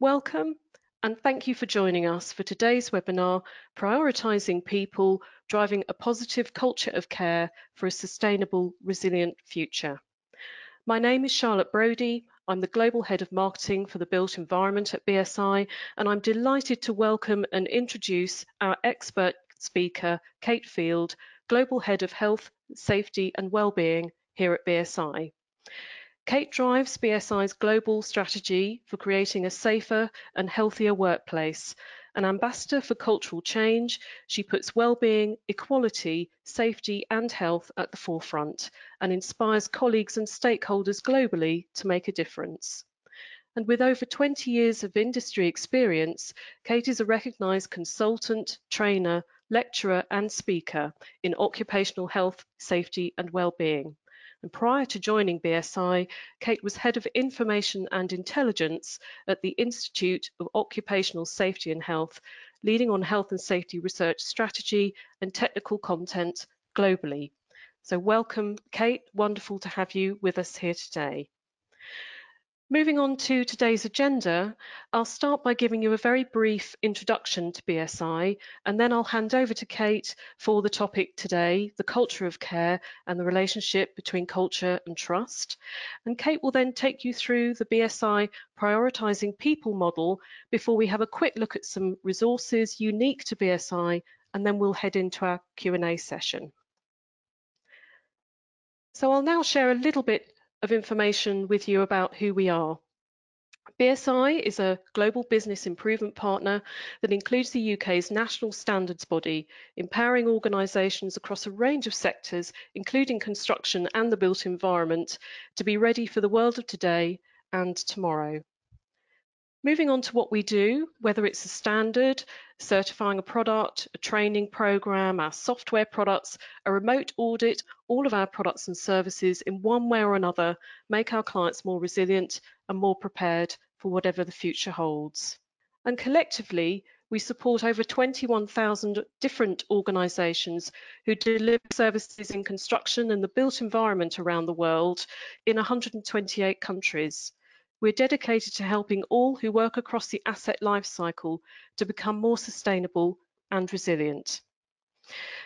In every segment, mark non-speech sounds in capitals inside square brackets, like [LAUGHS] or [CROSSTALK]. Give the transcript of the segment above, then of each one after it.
Welcome and thank you for joining us for today's webinar, Prioritising People, Driving a Positive Culture of Care for a Sustainable, Resilient Future. My name is Charlotte Brodie. I'm the Global Head of Marketing for the Built Environment at BSI, and I'm delighted to welcome and introduce our expert speaker, Kate Field, Global Head of Health, Safety and Wellbeing here at BSI. Kate drives BSI's global strategy for creating a safer and healthier workplace. An ambassador for cultural change, she puts well-being, equality, safety and health at the forefront and inspires colleagues and stakeholders globally to make a difference. And with over 20 years of industry experience, Kate is a recognised consultant, trainer, lecturer and speaker in occupational health, safety and well-being. And prior to joining BSI, Kate was Head of Information and Intelligence at the Institute of Occupational Safety and Health, leading on health and safety research strategy and technical content globally. So welcome, Kate. Wonderful to have you with us here today. Moving on to today's agenda, I'll start by giving you a very brief introduction to BSI, and then I'll hand over to Kate for the topic today, the culture of care and the relationship between culture and trust. And Kate will then take you through the BSI prioritising people model before we have a quick look at some resources unique to BSI, and then we'll head into our Q&A session. So I'll now share a little bit of information with you about who we are. BSI is a global business improvement partner that includes the UK's national standards body, empowering organisations across a range of sectors, including construction and the built environment, to be ready for the world of today and tomorrow. Moving on to what we do, whether it's a standard, certifying a product, a training program, our software products, a remote audit, all of our products and services in one way or another make our clients more resilient and more prepared for whatever the future holds. And collectively, we support over 21,000 different organisations who deliver services in construction and the built environment around the world in 128 countries. We're dedicated to helping all who work across the asset lifecycle to become more sustainable and resilient.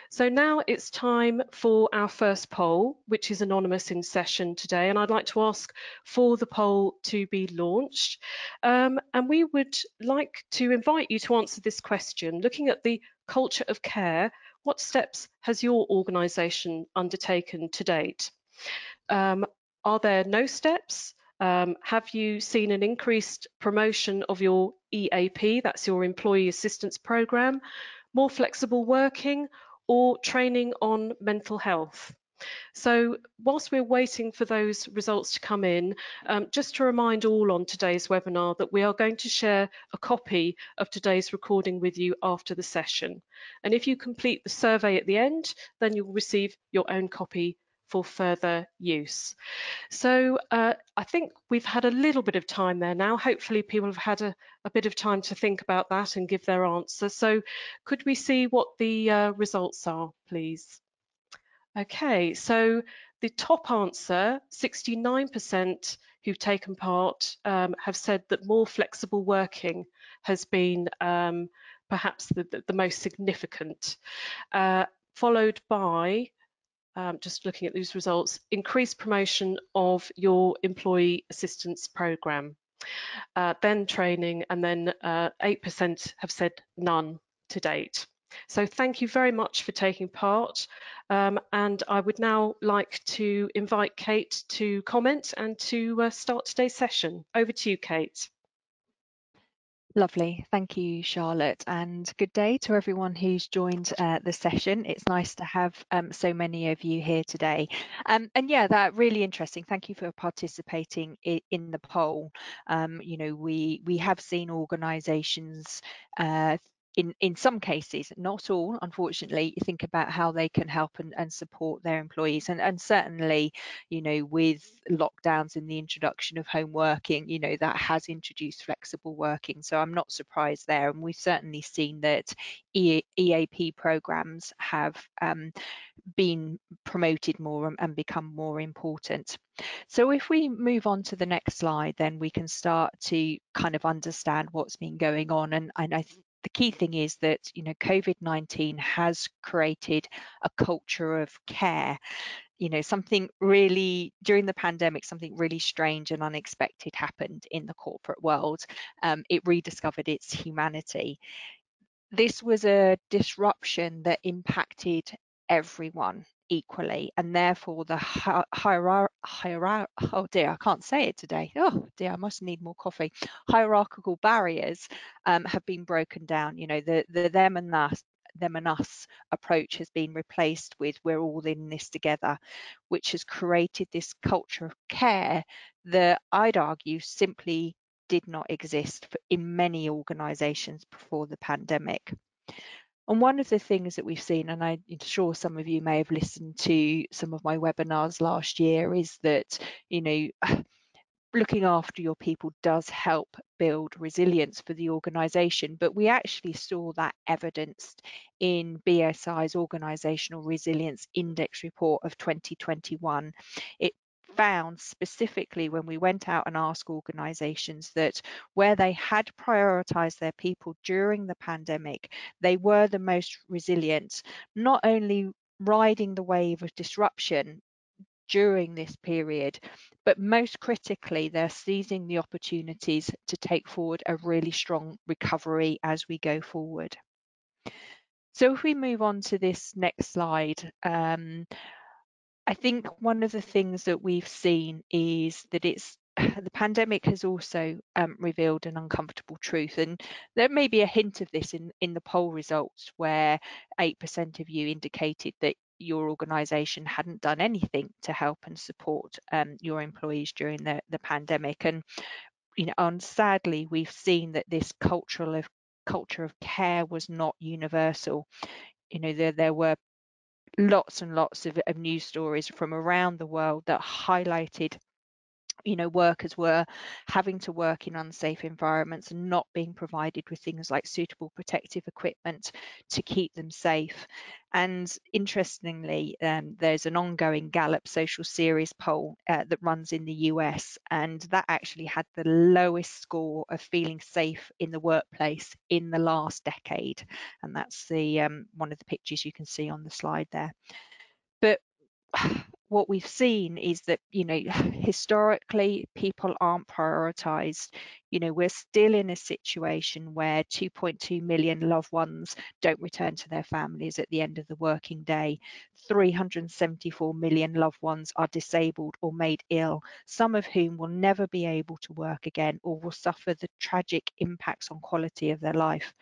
So now it's time for our first poll, which is anonymous in session today. And I'd like to ask for the poll to be launched. Um, and we would like to invite you to answer this question. Looking at the culture of care, what steps has your organisation undertaken to date? Um, are there no steps? Um, have you seen an increased promotion of your EAP, that's your Employee Assistance Programme, more flexible working or training on mental health? So whilst we're waiting for those results to come in, um, just to remind all on today's webinar that we are going to share a copy of today's recording with you after the session. And if you complete the survey at the end, then you'll receive your own copy for further use. So uh, I think we've had a little bit of time there now. Hopefully people have had a, a bit of time to think about that and give their answer. So could we see what the uh, results are, please? Okay, so the top answer, 69% who've taken part um, have said that more flexible working has been um, perhaps the, the, the, most significant, uh, followed by um, just looking at these results, increased promotion of your employee assistance program, uh, then training, and then 8% uh, have said none to date. So thank you very much for taking part. Um, and I would now like to invite Kate to comment and to uh, start today's session. Over to you, Kate. Lovely. Thank you, Charlotte. And good day to everyone who's joined uh, the session. It's nice to have um, so many of you here today. Um, and yeah, that really interesting. Thank you for participating in, the poll. Um, you know, we, we have seen organisations uh, in in some cases not all unfortunately think about how they can help and, and support their employees. And and certainly you know with lockdowns and the introduction of home working you know that has introduced flexible working. So i'm not surprised there. And we've certainly seen that e eap programs have um, been promoted more and become more important. So if we move on to the next slide then we can start to kind of understand what's been going on. And, and i the key thing is that you know covid-19 has created a culture of care. You know something really during the pandemic something really strange and unexpected happened in the corporate world. Um, it rediscovered its humanity. This was a disruption that impacted everyone equally and therefore the hierarchy hierar oh dear i can't say it today. Oh dear i must need more coffee. Hierarchical barriers um, have been broken down. You know the the them and us them and us approach has been replaced with we're all in this together which has created this culture of care that i'd argue simply did not exist in many organizations before the pandemic and one of the things that we've seen, and I'm sure some of you may have listened to some of my webinars last year, is that, you know, [SIGHS] looking after your people does help build resilience for the organisation. But we actually saw that evidenced in BSI's Organisational Resilience Index report of 2021. It found specifically when we went out and asked organisations that where they had prioritised their people during the pandemic, they were the most resilient, not only riding the wave of disruption during this period, but most critically, they're seizing the opportunities to take forward a really strong recovery as we go forward. So if we move on to this next slide, um, I think one of the things that we've seen is that it's [SIGHS] the pandemic has also um, revealed an uncomfortable truth, and there may be a hint of this in, in the poll results, where 8% of you indicated that your organisation hadn't done anything to help and support um, your employees during the, the pandemic. And you know, and sadly, we've seen that this cultural of culture of care was not universal. You know, there there were lots and lots of, of news stories from around the world that highlighted you know workers were having to work in unsafe environments and not being provided with things like suitable protective equipment to keep them safe. And interestingly um, there's an ongoing gallup social series poll uh, that runs in the us and that actually had the lowest score of feeling safe in the workplace in the last decade. And that's the um, one of the pictures you can see on the slide there. But [SIGHS] what we've seen is that you know [SIGHS] historically people aren't prioritized. You know we're still in a situation where 2.2 million loved ones don't return to their families at the end of the working day. 374 million loved ones are disabled or made ill some of whom will never be able to work again or will suffer the tragic impacts on quality of their life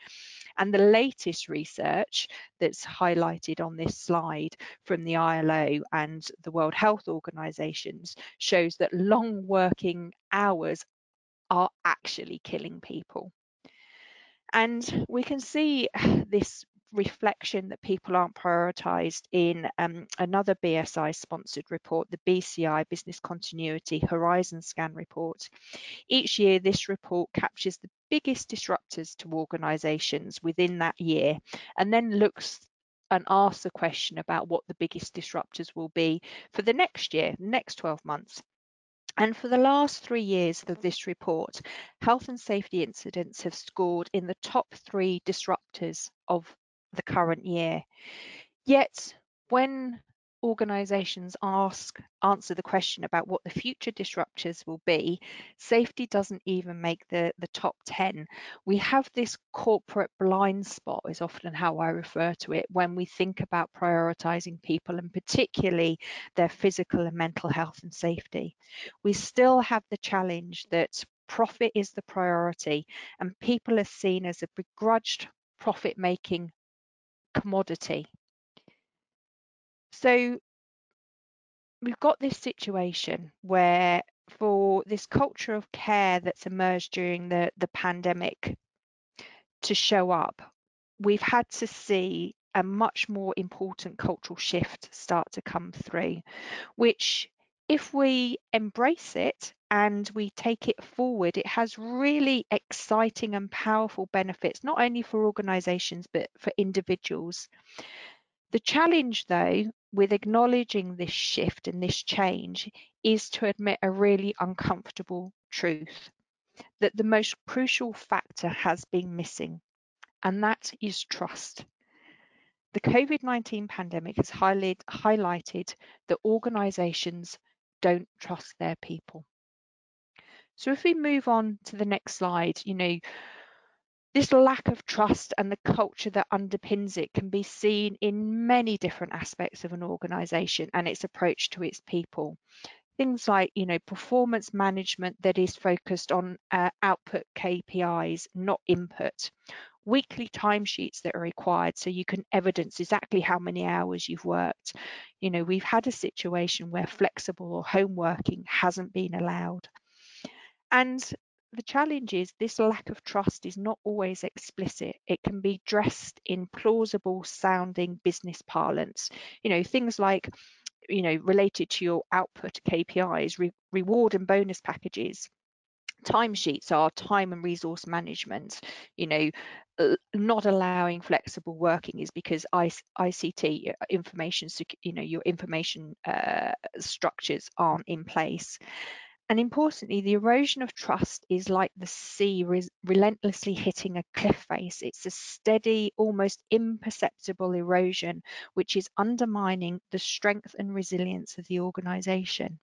and the latest research that's highlighted on this slide from the ILO and the World Health Organizations shows that long working hours are actually killing people. And we can see this reflection that people aren't prioritised in um, another BSI sponsored report, the BCI Business Continuity Horizon Scan report. Each year, this report captures the biggest disruptors to organisations within that year and then looks and asks the question about what the biggest disruptors will be for the next year, next 12 months. And for the last three years of this report, health and safety incidents have scored in the top three disruptors of the current year. Yet, when organizations ask answer the question about what the future disruptors will be safety doesn't even make the the top 10 we have this corporate blind spot is often how i refer to it when we think about prioritizing people and particularly their physical and mental health and safety we still have the challenge that profit is the priority and people are seen as a begrudged profit making commodity. So we've got this situation where for this culture of care that's emerged during the, the pandemic to show up, we've had to see a much more important cultural shift start to come through, which if we embrace it and we take it forward, it has really exciting and powerful benefits, not only for organisations, but for individuals. The challenge, though, with acknowledging this shift and this change is to admit a really uncomfortable truth that the most crucial factor has been missing, and that is trust. The COVID 19 pandemic has highlight, highlighted that organisations don't trust their people. So, if we move on to the next slide, you know, this lack of trust and the culture that underpins it can be seen in many different aspects of an organisation and its approach to its people. Things like you know performance management that is focused on uh, output KPIs not input. Weekly timesheets that are required so you can evidence exactly how many hours you've worked. You know we've had a situation where flexible or home working hasn't been allowed and the challenge is this lack of trust is not always explicit. It can be dressed in plausible sounding business parlance. You know, things like you know, related to your output KPIs, re reward and bonus packages. Timesheets are time and resource management. You know, uh, not allowing flexible working is because ICT uh, information, you know, your information uh, structures aren't in place. And importantly, the erosion of trust is like the sea re relentlessly hitting a cliff face. It's a steady, almost imperceptible erosion, which is undermining the strength and resilience of the organization.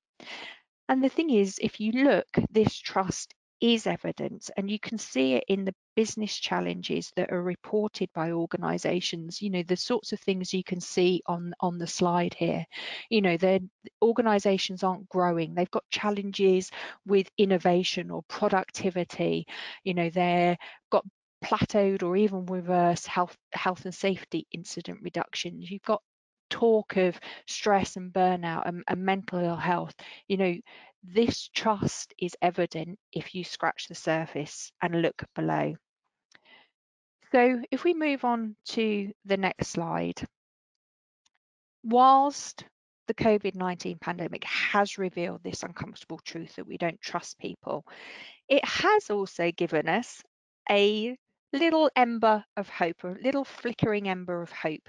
And the thing is, if you look, this trust is evidence and you can see it in the business challenges that are reported by organizations you know the sorts of things you can see on on the slide here. You know their organizations aren't growing. They've got challenges with innovation or productivity. You know they're got plateaued or even reverse health health and safety incident reductions. You've got talk of stress and burnout and, and mental ill health. You know this trust is evident if you scratch the surface and look below. So if we move on to the next slide, whilst the COVID-19 pandemic has revealed this uncomfortable truth that we don't trust people, it has also given us a little ember of hope, a little flickering ember of hope.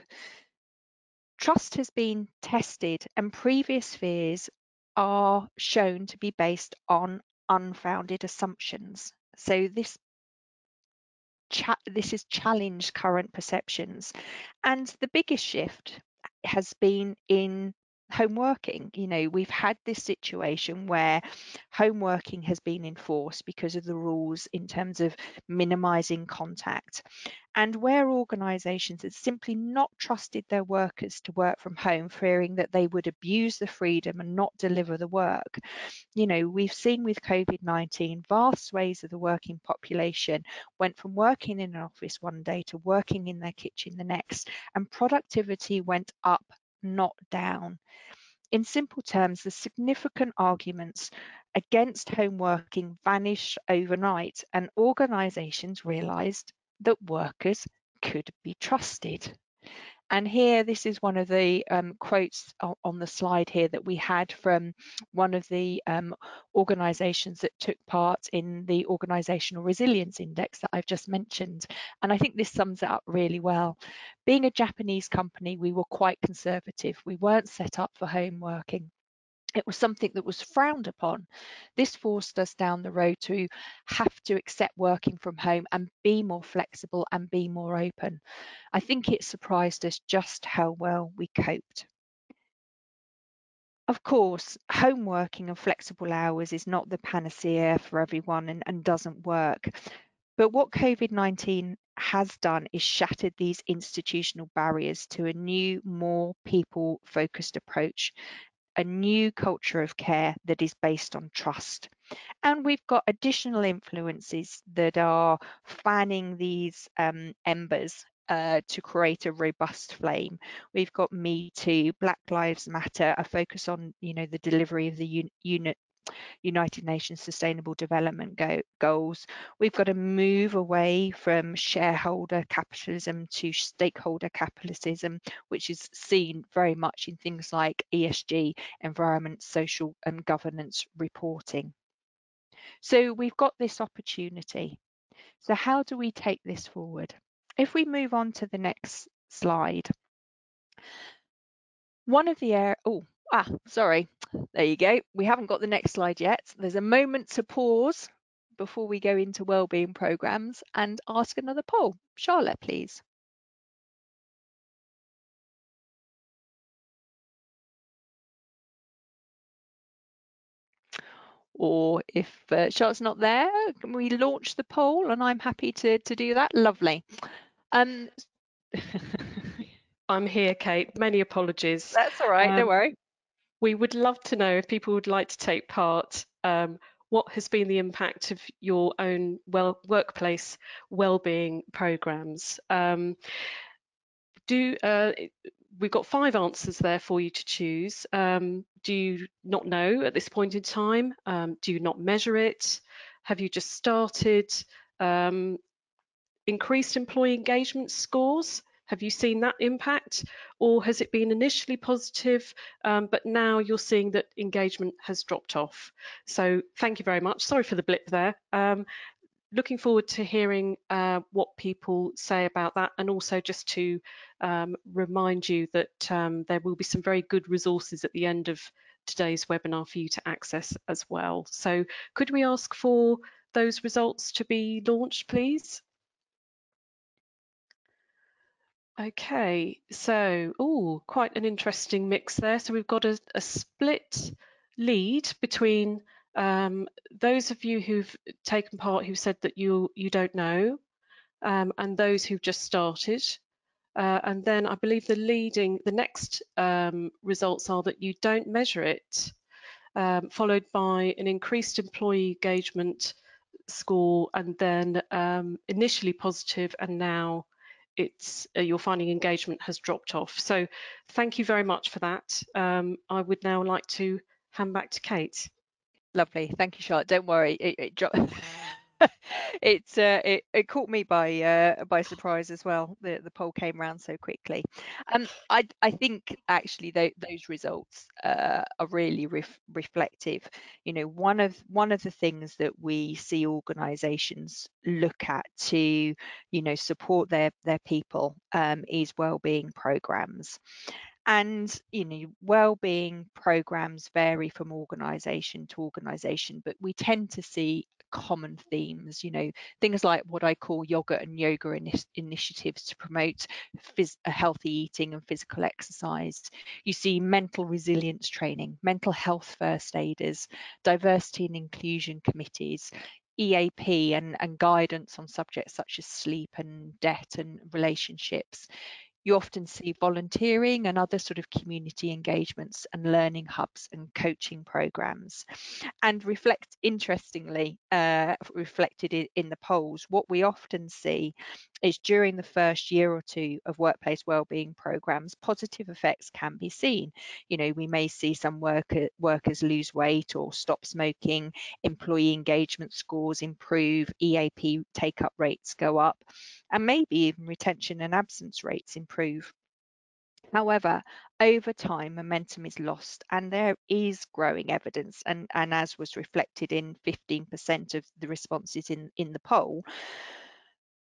Trust has been tested and previous fears are shown to be based on unfounded assumptions. So this this is challenged current perceptions. And the biggest shift has been in home working. You know, we've had this situation where home working has been enforced because of the rules in terms of minimizing contact. And where organisations have simply not trusted their workers to work from home, fearing that they would abuse the freedom and not deliver the work. You know, we've seen with COVID 19, vast swathes of the working population went from working in an office one day to working in their kitchen the next, and productivity went up not down. In simple terms, the significant arguments against home working vanished overnight, and organisations realised that workers could be trusted. And here, this is one of the um, quotes on the slide here that we had from one of the um, organisations that took part in the Organisational Resilience Index that I've just mentioned. And I think this sums it up really well. Being a Japanese company, we were quite conservative. We weren't set up for home working it was something that was frowned upon. This forced us down the road to have to accept working from home and be more flexible and be more open. I think it surprised us just how well we coped. Of course, home working and flexible hours is not the panacea for everyone and, and doesn't work. But what COVID 19 has done is shattered these institutional barriers to a new, more people focused approach a new culture of care that is based on trust. And we've got additional influences that are fanning these um, embers uh, to create a robust flame. We've got Me Too, Black Lives Matter, a focus on you know the delivery of the un unit United Nations Sustainable Development go goals. We've got to move away from shareholder capitalism to stakeholder capitalism, which is seen very much in things like ESG, environment, social and governance reporting. So we've got this opportunity. So how do we take this forward? If we move on to the next slide, one of the oh, ah, sorry, there you go. We haven't got the next slide yet. There's a moment to pause before we go into wellbeing programs and ask another poll. Charlotte, please. Or if uh, Charlotte's not there, can we launch the poll? And I'm happy to, to do that. Lovely. Um, [LAUGHS] I'm here, Kate. Many apologies. That's all right, um, don't worry. We would love to know if people would like to take part. Um, what has been the impact of your own well workplace well-being programs? Um, do uh, we've got five answers there for you to choose. Um, do you not know at this point in time? Um, do you not measure it? Have you just started? Um, increased employee engagement scores? Have you seen that impact? Or has it been initially positive, um, but now you're seeing that engagement has dropped off? So thank you very much. Sorry for the blip there. Um, looking forward to hearing uh, what people say about that and also just to um, remind you that um, there will be some very good resources at the end of today's webinar for you to access as well. So could we ask for those results to be launched, please? Okay, so, oh, quite an interesting mix there. So we've got a, a split lead between um, those of you who've taken part who said that you you don't know, um, and those who've just started. Uh, and then I believe the leading, the next um, results are that you don't measure it, um, followed by an increased employee engagement score, and then um, initially positive and now it's uh, you're finding engagement has dropped off. So thank you very much for that. Um, I would now like to hand back to Kate. Lovely, thank you, Charlotte. Don't worry, it, it dropped. [LAUGHS] [LAUGHS] it, uh, it it caught me by uh, by surprise as well. The the poll came around so quickly. Um, I I think actually th those results uh, are really ref reflective. You know, one of one of the things that we see organisations look at to you know support their their people um, is well-being programs and you know well-being programs vary from organization to organization but we tend to see common themes you know things like what i call yoga and yoga in initiatives to promote phys- healthy eating and physical exercise. You see mental resilience training mental health first aiders diversity and inclusion committees EAP and, and guidance on subjects such as sleep and debt and relationships you often see volunteering and other sort of community engagements and learning hubs and coaching programs. And reflect, interestingly, uh, reflected in the polls, what we often see is during the first year or two of workplace wellbeing programs, positive effects can be seen. You know, we may see some worker, workers lose weight or stop smoking, employee engagement scores improve, EAP take up rates go up, and maybe even retention and absence rates improve. However, over time, momentum is lost, and there is growing evidence, and, and as was reflected in 15% of the responses in, in the poll,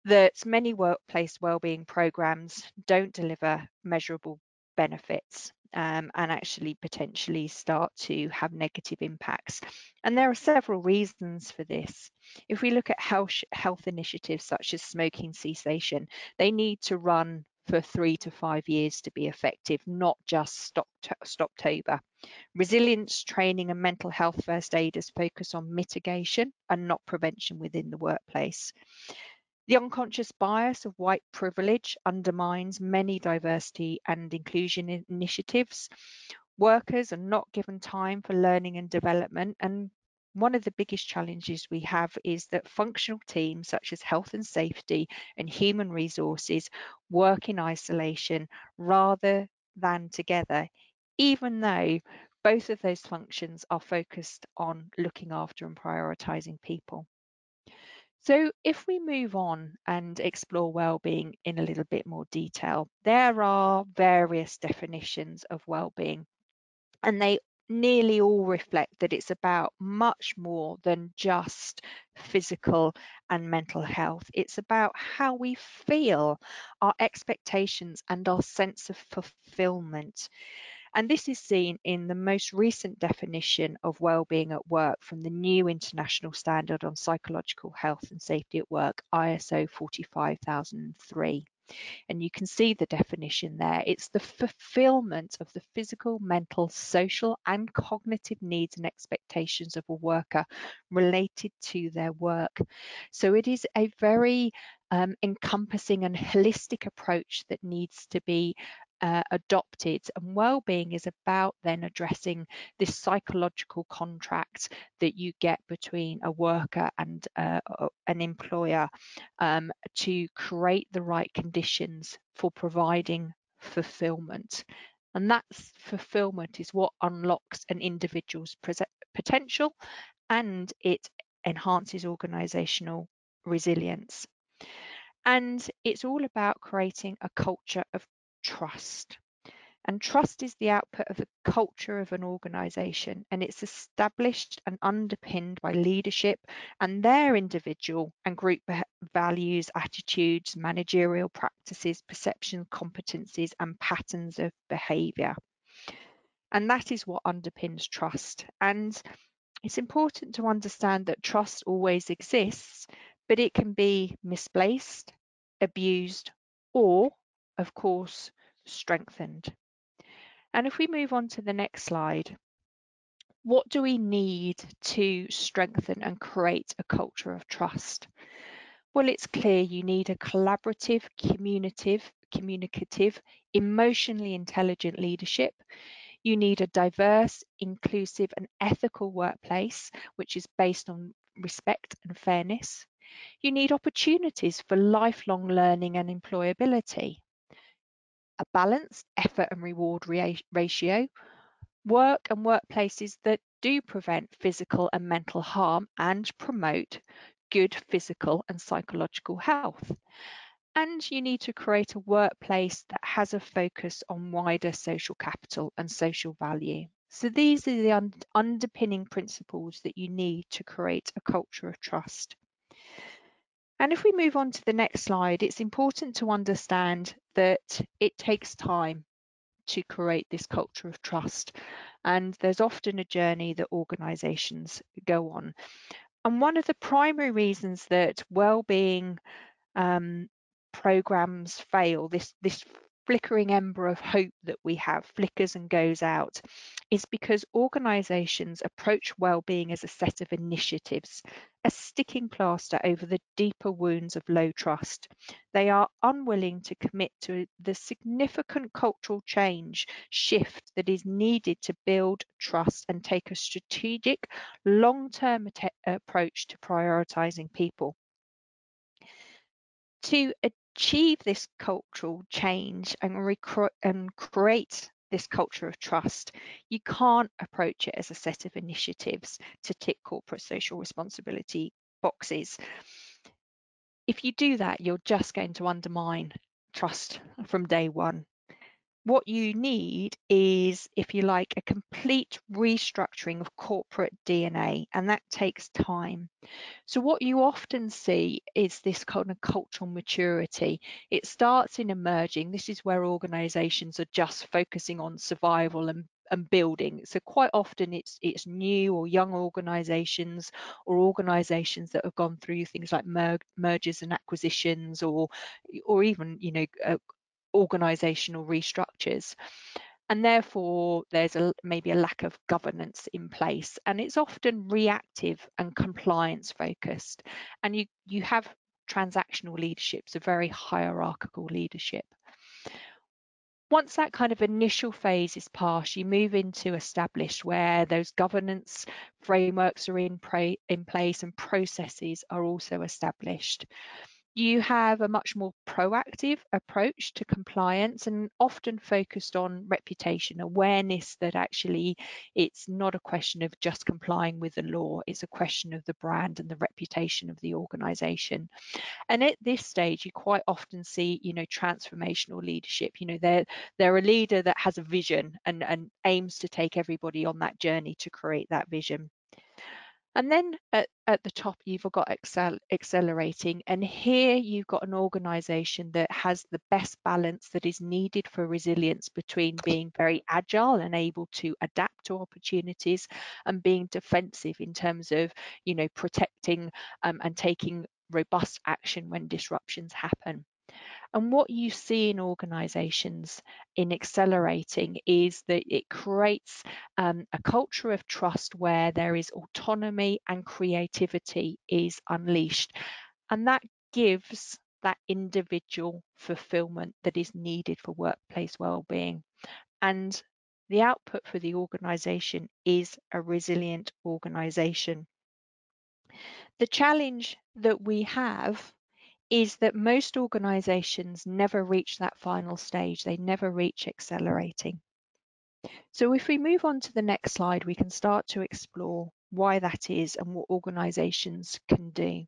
that many workplace wellbeing programs don't deliver measurable benefits um, and actually potentially start to have negative impacts. And there are several reasons for this. If we look at health, health initiatives such as smoking cessation, they need to run for three to five years to be effective, not just stop Stoptober. Resilience training and mental health first aiders focus on mitigation and not prevention within the workplace. The unconscious bias of white privilege undermines many diversity and inclusion initiatives. Workers are not given time for learning and development and one of the biggest challenges we have is that functional teams such as health and safety and human resources work in isolation rather than together, even though both of those functions are focused on looking after and prioritising people. So if we move on and explore well-being in a little bit more detail, there are various definitions of well-being and they nearly all reflect that it's about much more than just physical and mental health. It's about how we feel, our expectations and our sense of fulfillment. And this is seen in the most recent definition of well-being at work from the new International Standard on Psychological Health and Safety at Work, ISO 45003. And you can see the definition there. It's the fulfillment of the physical, mental, social, and cognitive needs and expectations of a worker related to their work. So it is a very um, encompassing and holistic approach that needs to be uh, adopted and well-being is about then addressing this psychological contract that you get between a worker and uh, an employer um, to create the right conditions for providing fulfillment. And that fulfillment is what unlocks an individual's potential and it enhances organizational resilience. And it's all about creating a culture of trust. And trust is the output of the culture of an organization, and it's established and underpinned by leadership and their individual and group values, attitudes, managerial practices, perceptions, competencies, and patterns of behavior. And that is what underpins trust. And it's important to understand that trust always exists, but it can be misplaced, abused, or of course, strengthened. And if we move on to the next slide, what do we need to strengthen and create a culture of trust? Well, it's clear you need a collaborative, communicative, communicative, emotionally intelligent leadership. You need a diverse, inclusive, and ethical workplace, which is based on respect and fairness. You need opportunities for lifelong learning and employability a balanced effort and reward ratio, work and workplaces that do prevent physical and mental harm and promote good physical and psychological health. And you need to create a workplace that has a focus on wider social capital and social value. So these are the un underpinning principles that you need to create a culture of trust. And if we move on to the next slide, it's important to understand that it takes time to create this culture of trust. And there's often a journey that organizations go on. And one of the primary reasons that well-being um, programs fail, this, this flickering ember of hope that we have flickers and goes out is because organisations approach well-being as a set of initiatives, a sticking plaster over the deeper wounds of low trust. They are unwilling to commit to the significant cultural change shift that is needed to build trust and take a strategic long-term approach to prioritising people. To achieve this cultural change and, and create this culture of trust, you can't approach it as a set of initiatives to tick corporate social responsibility boxes. If you do that, you're just going to undermine trust from day one. What you need is, if you like, a complete restructuring of corporate DNA, and that takes time. So, what you often see is this kind of cultural maturity. It starts in emerging. This is where organizations are just focusing on survival and and building. So quite often it's it's new or young organizations or organizations that have gone through things like mer mergers and acquisitions or or even you know uh, organizational restructures. And therefore there's a, maybe a lack of governance in place and it's often reactive and compliance focused. And you you have transactional leadership so very hierarchical leadership. Once that kind of initial phase is passed you move into established where those governance frameworks are in, in place and processes are also established you have a much more proactive approach to compliance and often focused on reputation awareness that actually it's not a question of just complying with the law it's a question of the brand and the reputation of the organization. And at this stage you quite often see you know transformational leadership. You know they're they're a leader that has a vision and and aims to take everybody on that journey to create that vision and then at, at the top, you've got Excel, accelerating. And here you've got an organization that has the best balance that is needed for resilience between being very agile and able to adapt to opportunities and being defensive in terms of, you know, protecting um, and taking robust action when disruptions happen. And what you see in organizations in accelerating is that it creates um, a culture of trust where there is autonomy and creativity is unleashed. And that gives that individual fulfillment that is needed for workplace well-being. And the output for the organization is a resilient organization. The challenge that we have is that most organizations never reach that final stage. They never reach accelerating. So if we move on to the next slide, we can start to explore why that is and what organizations can do.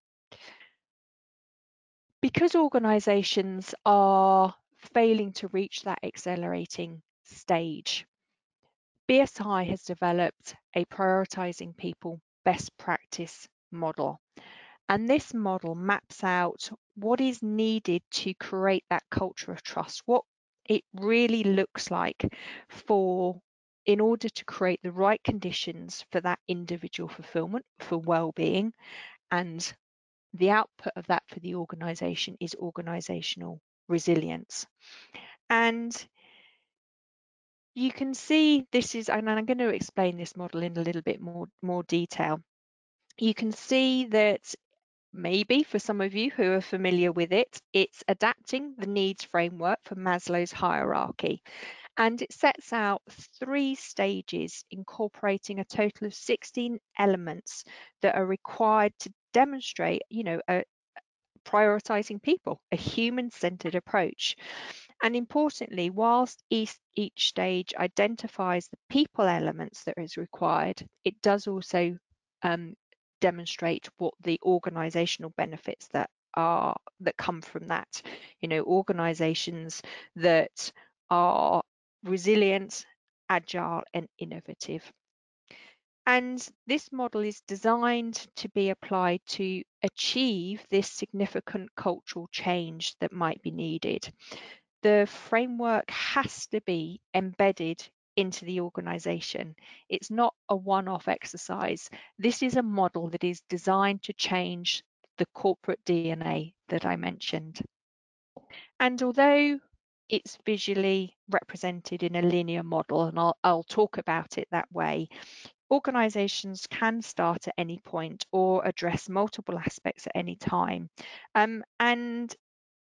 Because organizations are failing to reach that accelerating stage, BSI has developed a prioritizing people best practice model. And this model maps out what is needed to create that culture of trust, what it really looks like for in order to create the right conditions for that individual fulfillment, for well-being, and the output of that for the organization is organizational resilience. And you can see this is, and I'm going to explain this model in a little bit more, more detail. You can see that maybe for some of you who are familiar with it, it's adapting the needs framework for Maslow's hierarchy. And it sets out three stages incorporating a total of 16 elements that are required to demonstrate, you know, a, prioritizing people, a human-centered approach. And importantly, whilst each, each stage identifies the people elements that is required, it does also um, demonstrate what the organizational benefits that are that come from that. You know organizations that are resilient agile and innovative. And this model is designed to be applied to achieve this significant cultural change that might be needed. The framework has to be embedded into the organization. It's not a one-off exercise. This is a model that is designed to change the corporate DNA that I mentioned. And although it's visually represented in a linear model, and I'll, I'll talk about it that way, organizations can start at any point or address multiple aspects at any time. Um, and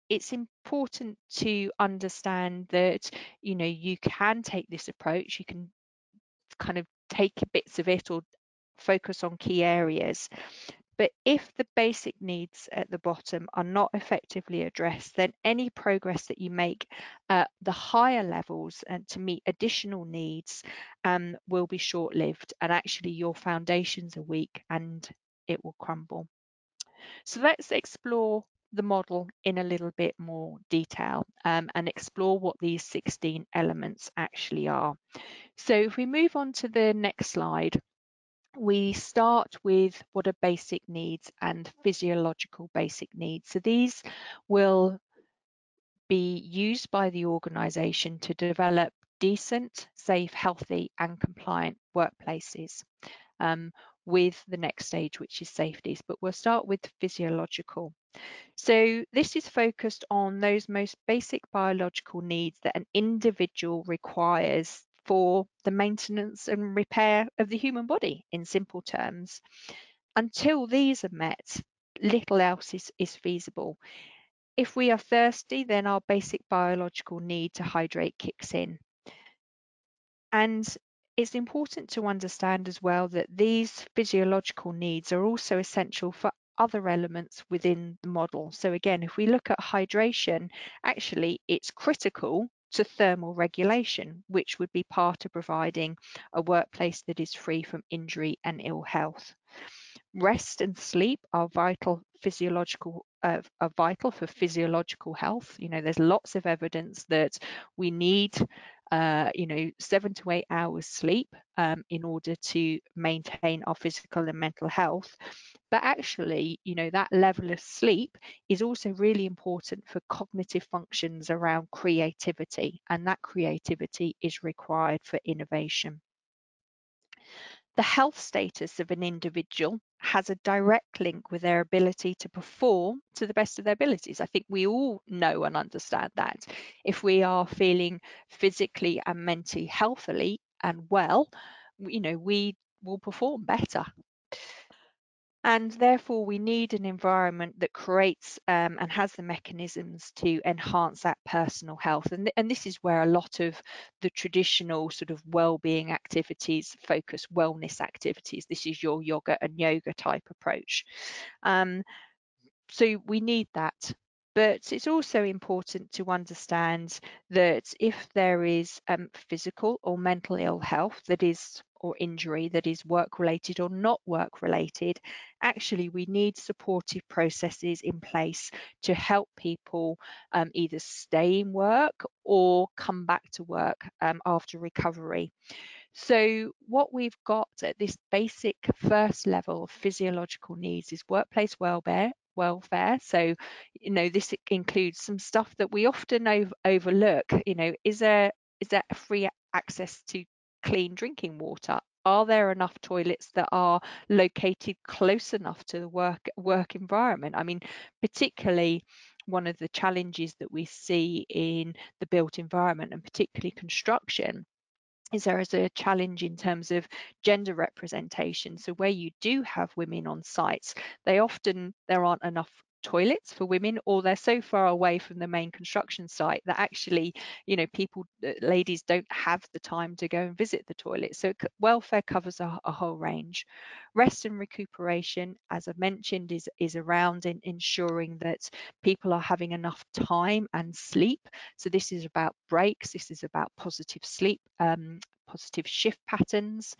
it's important to understand that you know you can take this approach you can kind of take bits of it or focus on key areas but if the basic needs at the bottom are not effectively addressed, then any progress that you make at the higher levels and to meet additional needs um, will be short lived. And actually, your foundations are weak and it will crumble. So let's explore the model in a little bit more detail um, and explore what these 16 elements actually are. So if we move on to the next slide, we start with what are basic needs and physiological basic needs. So these will be used by the organisation to develop decent, safe, healthy and compliant workplaces. Um, with the next stage, which is safeties, but we'll start with physiological. So this is focused on those most basic biological needs that an individual requires for the maintenance and repair of the human body in simple terms. Until these are met, little else is, is feasible. If we are thirsty, then our basic biological need to hydrate kicks in. And it's important to understand as well that these physiological needs are also essential for other elements within the model. So again, if we look at hydration, actually it's critical to thermal regulation, which would be part of providing a workplace that is free from injury and ill health. Rest and sleep are vital physiological uh, are vital for physiological health. You know, there's lots of evidence that we need uh, you know, seven to eight hours sleep um, in order to maintain our physical and mental health. But actually, you know, that level of sleep is also really important for cognitive functions around creativity, and that creativity is required for innovation. The health status of an individual has a direct link with their ability to perform to the best of their abilities. I think we all know and understand that. If we are feeling physically and mentally healthily and well, you know, we will perform better and therefore we need an environment that creates um, and has the mechanisms to enhance that personal health. And, th and this is where a lot of the traditional sort of well-being activities focus wellness activities this is your yoga and yoga type approach. Um, so we need that. But it's also important to understand that if there is um, physical or mental ill health that is or injury that is work related or not work related, actually we need supportive processes in place to help people um, either stay in work or come back to work um, after recovery. So what we've got at this basic first level of physiological needs is workplace welfare, welfare. So, you know, this includes some stuff that we often ov overlook. You know, is there is there free access to clean drinking water? Are there enough toilets that are located close enough to the work work environment? I mean, particularly one of the challenges that we see in the built environment and particularly construction is there is a challenge in terms of gender representation. So where you do have women on sites, they often there aren't enough toilets for women or they're so far away from the main construction site that actually you know people uh, ladies don't have the time to go and visit the toilet. So welfare covers a, a whole range. Rest and recuperation as i've mentioned is is around in ensuring that people are having enough time and sleep. So this is about breaks this is about positive sleep um, positive shift patterns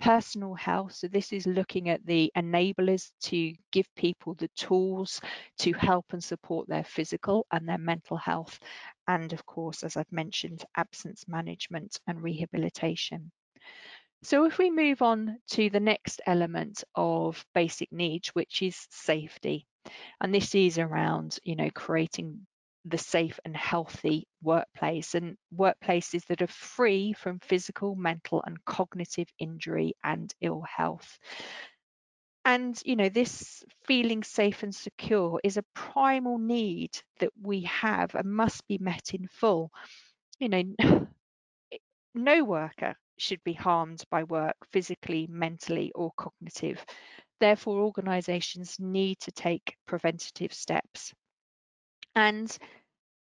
personal health. So this is looking at the enablers to give people the tools to help and support their physical and their mental health. And of course, as I've mentioned, absence management and rehabilitation. So if we move on to the next element of basic needs, which is safety, and this is around, you know, creating the safe and healthy workplace and workplaces that are free from physical, mental, and cognitive injury and ill health. And, you know, this feeling safe and secure is a primal need that we have and must be met in full. You know, [LAUGHS] no worker should be harmed by work physically, mentally, or cognitive. Therefore, organisations need to take preventative steps. And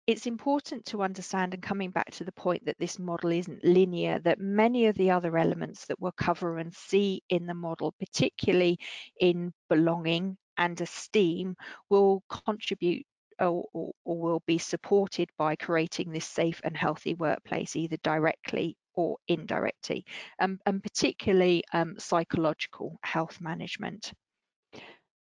it's important to understand and coming back to the point that this model isn't linear, that many of the other elements that we'll cover and see in the model, particularly in belonging and esteem, will contribute or, or, or will be supported by creating this safe and healthy workplace, either directly or indirectly, um, and particularly um, psychological health management.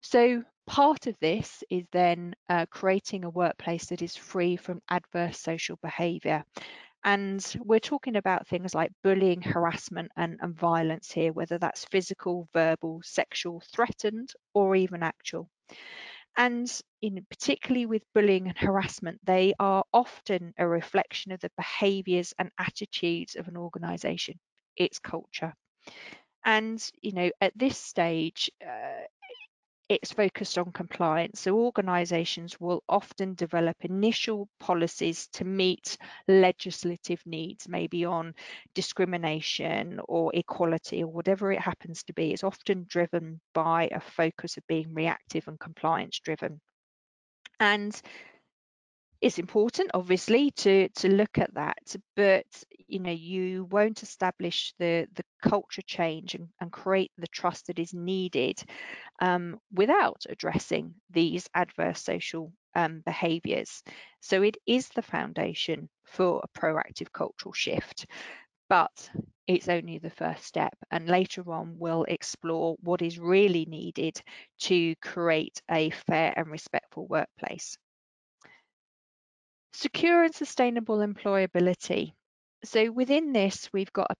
So part of this is then uh, creating a workplace that is free from adverse social behaviour. And we're talking about things like bullying, harassment, and, and violence here, whether that's physical, verbal, sexual, threatened, or even actual. And in particularly with bullying and harassment, they are often a reflection of the behaviours and attitudes of an organisation, its culture. And you know, at this stage, uh, it's focused on compliance. So organisations will often develop initial policies to meet legislative needs, maybe on discrimination or equality or whatever it happens to be. It's often driven by a focus of being reactive and compliance driven. And it's important obviously to to look at that but you know you won't establish the the culture change and, and create the trust that is needed um, without addressing these adverse social um, behaviors. So it is the foundation for a proactive cultural shift but it's only the first step and later on we'll explore what is really needed to create a fair and respectful workplace Secure and sustainable employability. So within this, we've got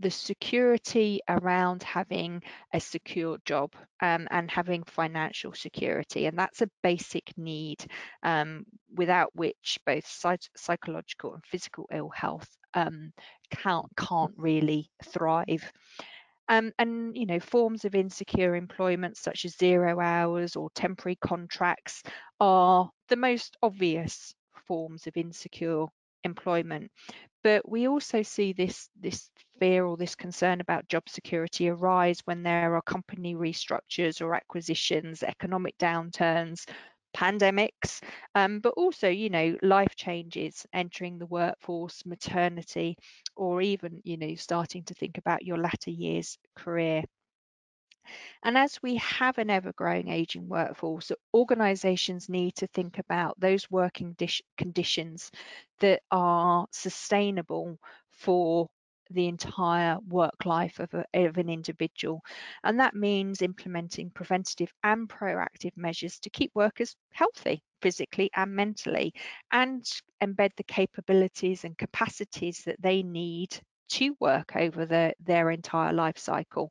the security around having a secure job um, and having financial security. And that's a basic need um, without which both psych psychological and physical ill health um, can't, can't really thrive. Um, and you know forms of insecure employment such as zero hours or temporary contracts are the most obvious forms of insecure employment. But we also see this, this fear or this concern about job security arise when there are company restructures or acquisitions, economic downturns, pandemics, um, but also, you know, life changes, entering the workforce, maternity, or even, you know, starting to think about your latter years career. And as we have an ever growing aging workforce, organisations need to think about those working conditions that are sustainable for the entire work life of, a, of, an individual. And that means implementing preventative and proactive measures to keep workers healthy physically and mentally and embed the capabilities and capacities that they need to work over the, their entire life cycle.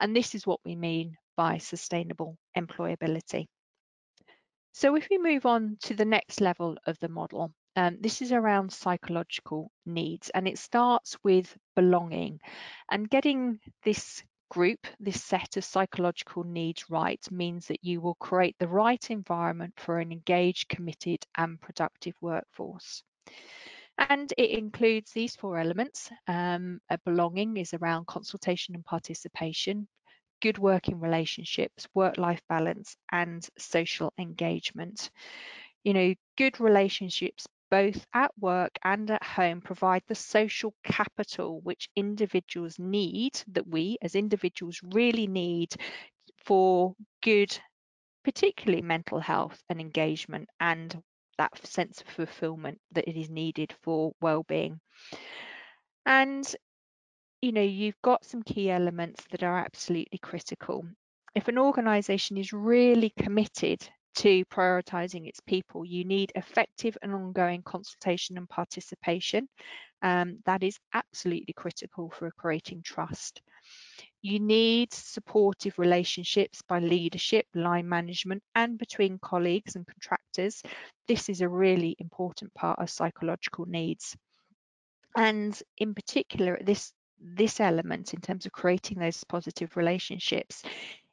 And this is what we mean by sustainable employability. So if we move on to the next level of the model, um, this is around psychological needs and it starts with belonging and getting this group, this set of psychological needs right means that you will create the right environment for an engaged, committed and productive workforce. And it includes these four elements. Um, belonging is around consultation and participation, good working relationships, work-life balance, and social engagement. You know, good relationships both at work and at home provide the social capital which individuals need, that we as individuals really need for good, particularly mental health and engagement and that sense of fulfillment that it is needed for well-being. And you know you've got some key elements that are absolutely critical. If an organization is really committed to prioritizing its people you need effective and ongoing consultation and participation. Um, that is absolutely critical for creating trust you need supportive relationships by leadership, line management, and between colleagues and contractors. This is a really important part of psychological needs. And in particular, this this element in terms of creating those positive relationships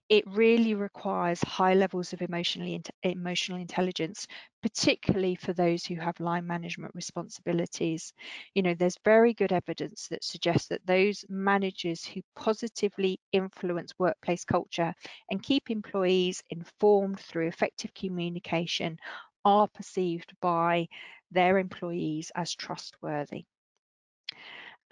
it really requires high levels of emotionally emotional intelligence particularly for those who have line management responsibilities. You know there's very good evidence that suggests that those managers who positively influence workplace culture and keep employees informed through effective communication are perceived by their employees as trustworthy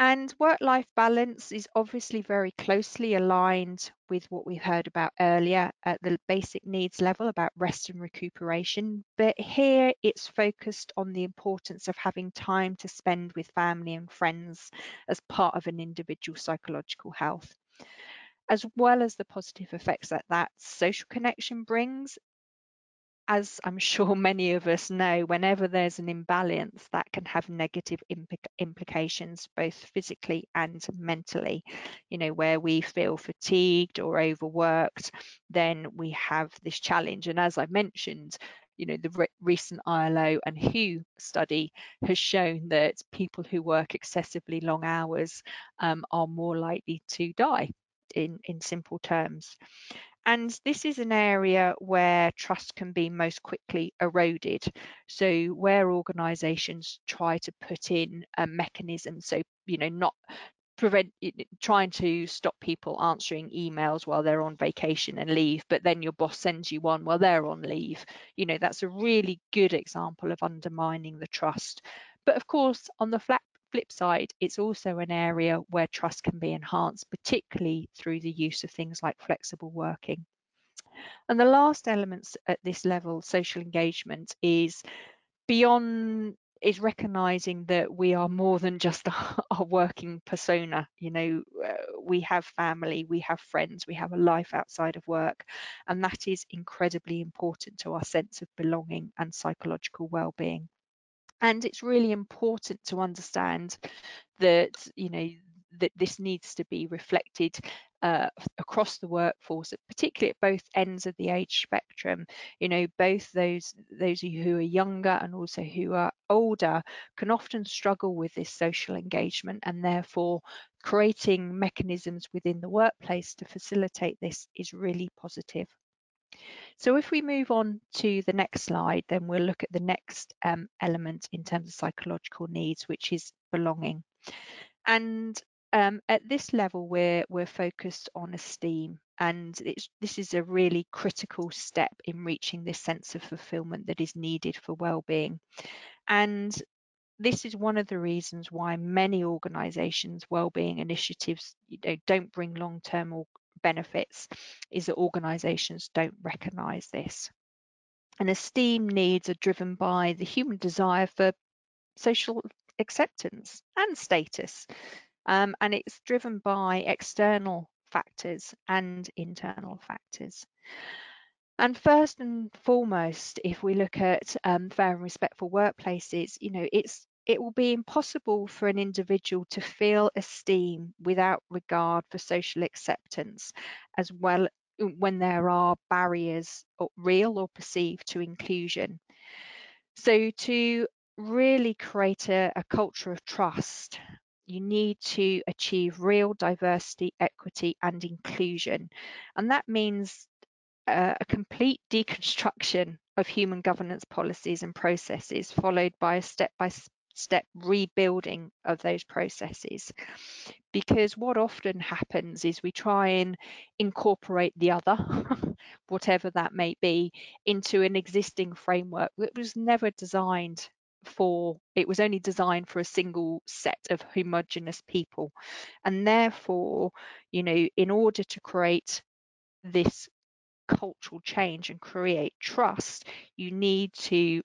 and work-life balance is obviously very closely aligned with what we heard about earlier at the basic needs level about rest and recuperation. But here it's focused on the importance of having time to spend with family and friends as part of an individual psychological health as well as the positive effects that that social connection brings as I'm sure [LAUGHS] many of us know, whenever there's an imbalance, that can have negative implications, both physically and mentally. You know, where we feel fatigued or overworked, then we have this challenge. And as I've mentioned, you know, the re recent ILO and WHO study has shown that people who work excessively long hours um, are more likely to die in, in simple terms. And this is an area where trust can be most quickly eroded. So where organisations try to put in a mechanism, so you know, not prevent trying to stop people answering emails while they're on vacation and leave but then your boss sends you one while they're on leave you know that's a really good example of undermining the trust but of course on the flat flip side it's also an area where trust can be enhanced particularly through the use of things like flexible working. And the last elements at this level social engagement is beyond is recognizing that we are more than just [LAUGHS] a, working persona. You know uh, we have family we have friends we have a life outside of work and that is incredibly important to our sense of belonging and psychological well-being and it's really important to understand that you know that this needs to be reflected uh, across the workforce, particularly at both ends of the age spectrum. You know, both those those who are younger and also who are older can often struggle with this social engagement, and therefore creating mechanisms within the workplace to facilitate this is really positive. So if we move on to the next slide, then we'll look at the next um, element in terms of psychological needs, which is belonging. And um, at this level, we're we're focused on esteem, and this is a really critical step in reaching this sense of fulfillment that is needed for well-being. And this is one of the reasons why many organisations' well-being initiatives you know, don't bring long-term benefits, is that organisations don't recognise this. And esteem needs are driven by the human desire for social acceptance and status um, and it's driven by external factors and internal factors. And first and foremost, if we look at um, fair and respectful workplaces, you know, it's it will be impossible for an individual to feel esteem without regard for social acceptance, as well when there are barriers, or real or perceived, to inclusion. So to really create a, a culture of trust you need to achieve real diversity, equity, and inclusion. And that means uh, a complete deconstruction of human governance policies and processes, followed by a step by step rebuilding of those processes. Because what often happens is we try and incorporate the other, [LAUGHS] whatever that may be, into an existing framework that was never designed for it was only designed for a single set of homogenous people and therefore you know in order to create this cultural change and create trust you need to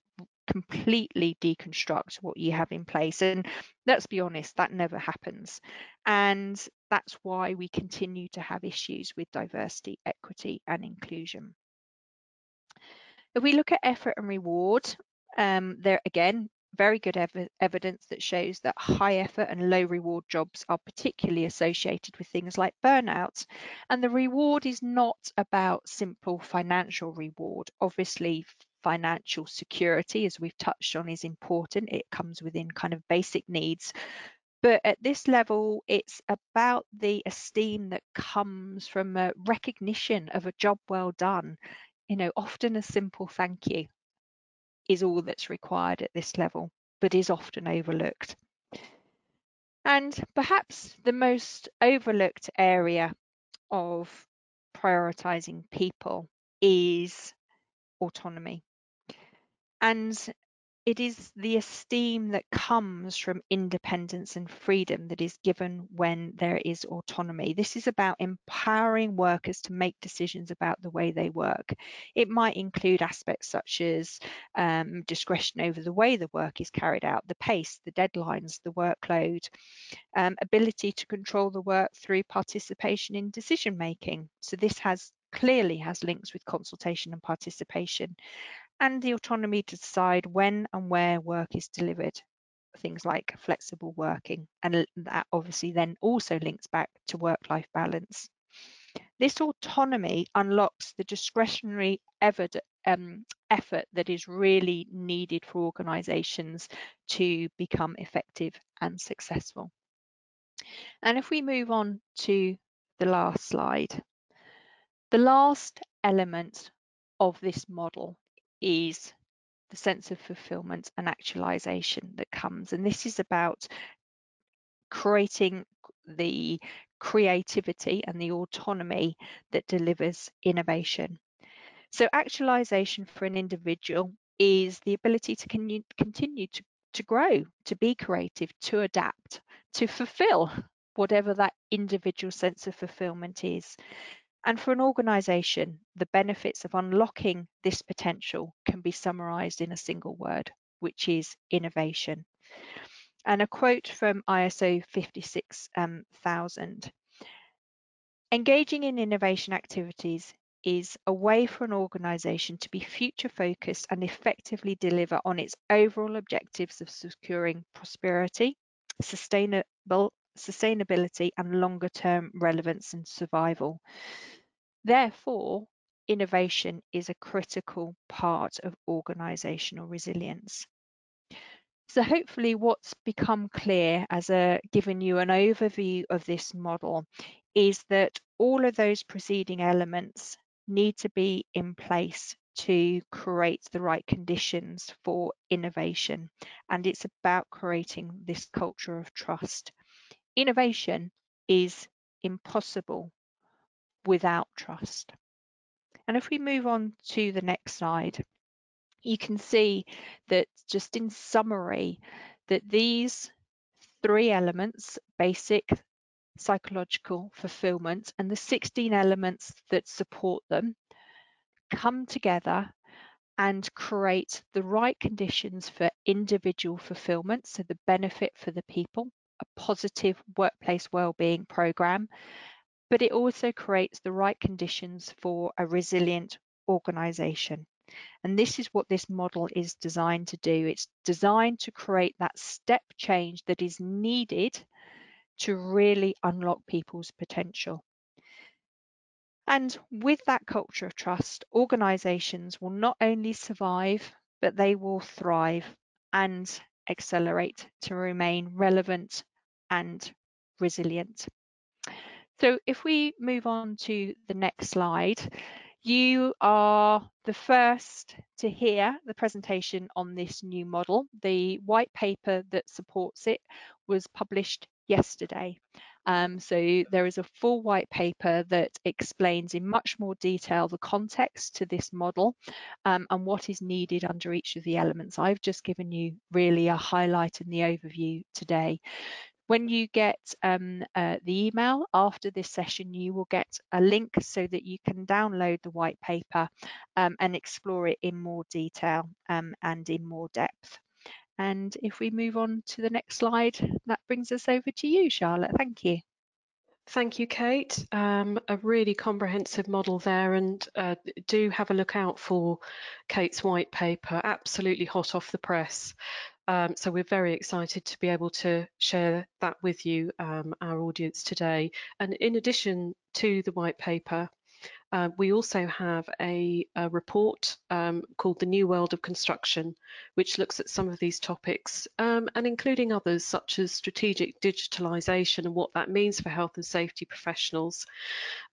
completely deconstruct what you have in place and let's be honest that never happens and that's why we continue to have issues with diversity equity and inclusion if we look at effort and reward um, there again, very good ev evidence that shows that high effort and low reward jobs are particularly associated with things like burnout. And the reward is not about simple financial reward. Obviously, financial security, as we've touched on, is important. It comes within kind of basic needs. But at this level, it's about the esteem that comes from a recognition of a job well done. You know, often a simple thank you is all that's required at this level, but is often overlooked. And perhaps the most overlooked area of prioritizing people is autonomy. And it is the esteem that comes from independence and freedom that is given when there is autonomy. This is about empowering workers to make decisions about the way they work. It might include aspects such as um, discretion over the way the work is carried out, the pace, the deadlines, the workload, um, ability to control the work through participation in decision making. So this has clearly has links with consultation and participation and the autonomy to decide when and where work is delivered things like flexible working and that obviously then also links back to work-life balance this autonomy unlocks the discretionary um, effort that is really needed for organisations to become effective and successful. And if we move on to the last slide, the last element of this model is the sense of fulfillment and actualization that comes. And this is about creating the creativity and the autonomy that delivers innovation. So actualization for an individual is the ability to con continue to, to grow, to be creative, to adapt, to fulfill whatever that individual sense of fulfillment is. And for an organisation, the benefits of unlocking this potential can be summarised in a single word, which is innovation. And a quote from ISO 56000 um, Engaging in innovation activities is a way for an organisation to be future focused and effectively deliver on its overall objectives of securing prosperity, sustainable sustainability and longer term relevance and survival. Therefore, innovation is a critical part of organisational resilience. So hopefully what's become clear as a given you an overview of this model is that all of those preceding elements need to be in place to create the right conditions for innovation. And it's about creating this culture of trust. Innovation is impossible without trust. And if we move on to the next slide, you can see that just in summary, that these three elements, basic, psychological fulfillment, and the 16 elements that support them come together and create the right conditions for individual fulfillment, so the benefit for the people, a positive workplace wellbeing program, but it also creates the right conditions for a resilient organisation. And this is what this model is designed to do. It's designed to create that step change that is needed to really unlock people's potential. And with that culture of trust, organizations will not only survive, but they will thrive and accelerate to remain relevant and resilient. So if we move on to the next slide, you are the first to hear the presentation on this new model. The white paper that supports it was published yesterday. Um, so there is a full white paper that explains in much more detail the context to this model um, and what is needed under each of the elements. I've just given you really a highlight in the overview today. When you get um, uh, the email after this session, you will get a link so that you can download the white paper um, and explore it in more detail um, and in more depth. And if we move on to the next slide, that brings us over to you, Charlotte. Thank you. Thank you, Kate. Um, a really comprehensive model there, and uh, do have a look out for Kate's white paper, absolutely hot off the press. Um, so we're very excited to be able to share that with you, um, our audience today. And in addition to the white paper, uh, we also have a, a report um, called The New World of Construction, which looks at some of these topics um, and including others such as strategic digitalisation and what that means for health and safety professionals.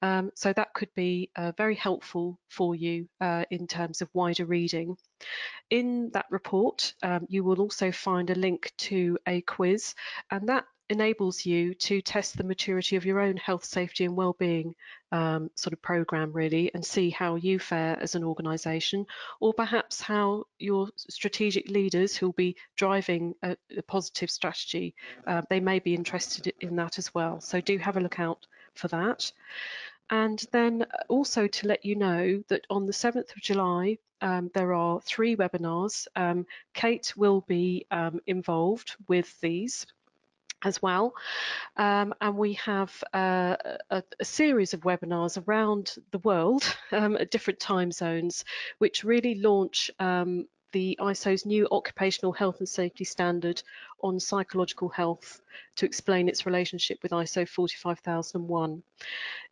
Um, so that could be uh, very helpful for you uh, in terms of wider reading. In that report, um, you will also find a link to a quiz, and that enables you to test the maturity of your own health, safety and well-being um, sort of program really and see how you fare as an organization or perhaps how your strategic leaders who'll be driving a, a positive strategy uh, they may be interested in that as well. So do have a look out for that. And then also to let you know that on the 7th of July, um, there are three webinars. Um, Kate will be um, involved with these as well. Um, and we have uh, a, a, series of webinars around the world [LAUGHS] um, at different time zones, which really launch um, the ISO's new occupational health and safety standard on psychological health to explain its relationship with ISO 45001.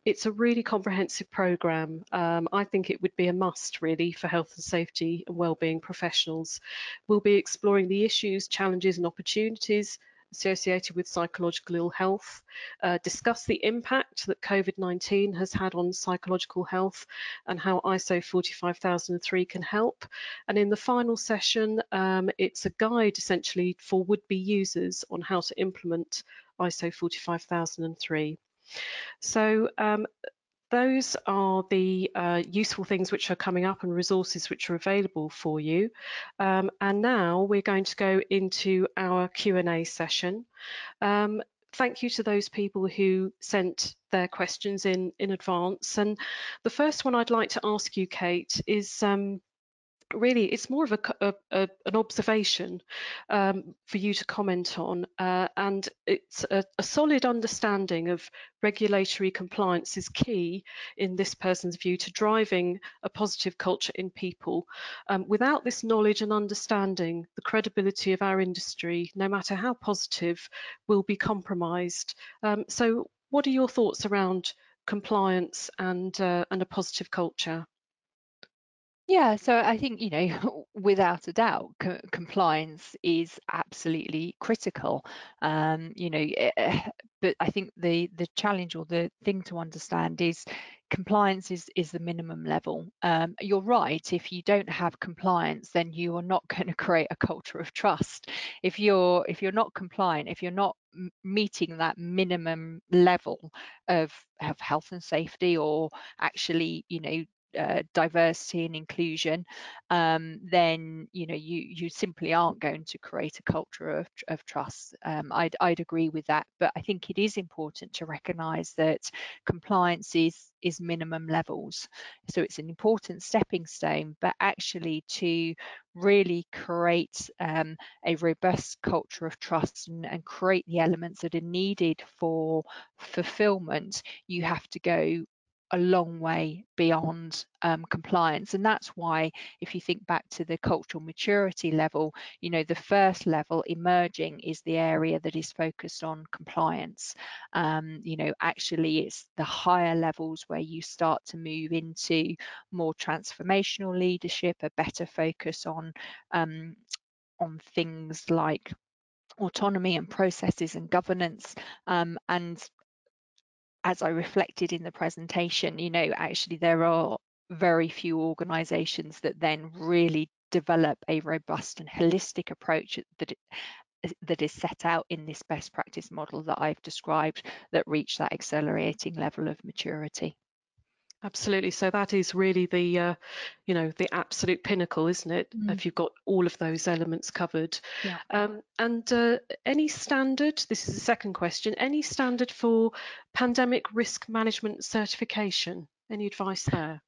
It's a really comprehensive program. Um, I think it would be a must really for health and safety and wellbeing professionals. We'll be exploring the issues, challenges and opportunities associated with psychological ill health, uh, discuss the impact that COVID-19 has had on psychological health and how ISO 45003 can help. And in the final session, um, it's a guide essentially for would-be users on how to implement ISO 45003. So um, those are the uh, useful things which are coming up and resources which are available for you. Um, and now we're going to go into our Q&A session. Um, thank you to those people who sent their questions in in advance. And the first one I'd like to ask you, Kate, is um, really it's more of a, a, a an observation um, for you to comment on uh, and it's a, solid understanding of regulatory compliance is key in this person's view to driving a positive culture in people. Um, without this knowledge and understanding the credibility of our industry no matter how positive will be compromised. Um, so what are your thoughts around compliance and uh, and a positive culture yeah, so I think, you know, [LAUGHS] without a doubt, co compliance is absolutely critical. Um, you know, eh, eh, but I think the the challenge or the thing to understand is compliance is is the minimum level. Um, you're right. If you don't have compliance, then you are not [LAUGHS] going to create a culture of trust. If you're if you're not compliant, if you're not meeting that minimum level of of health and safety, or actually, you know, uh, diversity and inclusion, um, then you know you you simply aren't going to create a culture of, of trust. Um, I'd I'd agree with that, but I think it is important to recognise that compliance is is minimum levels. So it's an important stepping stone, but actually to really create um, a robust culture of trust and, and create the elements that are needed for fulfillment, you have to go a long way beyond um, compliance. And that's why, if you think back to the cultural maturity level, you know, the first level, emerging, is the area that is focused on compliance. Um, you know, actually, it's the higher levels where you start to move into more transformational leadership, a better focus on um, on things like autonomy and processes and governance um, and as I reflected in the presentation, you know, actually there are very few organizations that then really develop a robust and holistic approach that that is set out in this best practice model that I've described that reach that accelerating level of maturity. Absolutely. So that is really the, uh, you know, the absolute pinnacle, isn't it? Mm. If you've got all of those elements covered. Yeah. Um, and uh, any standard, this is the second question, any standard for pandemic risk management certification? Any advice there?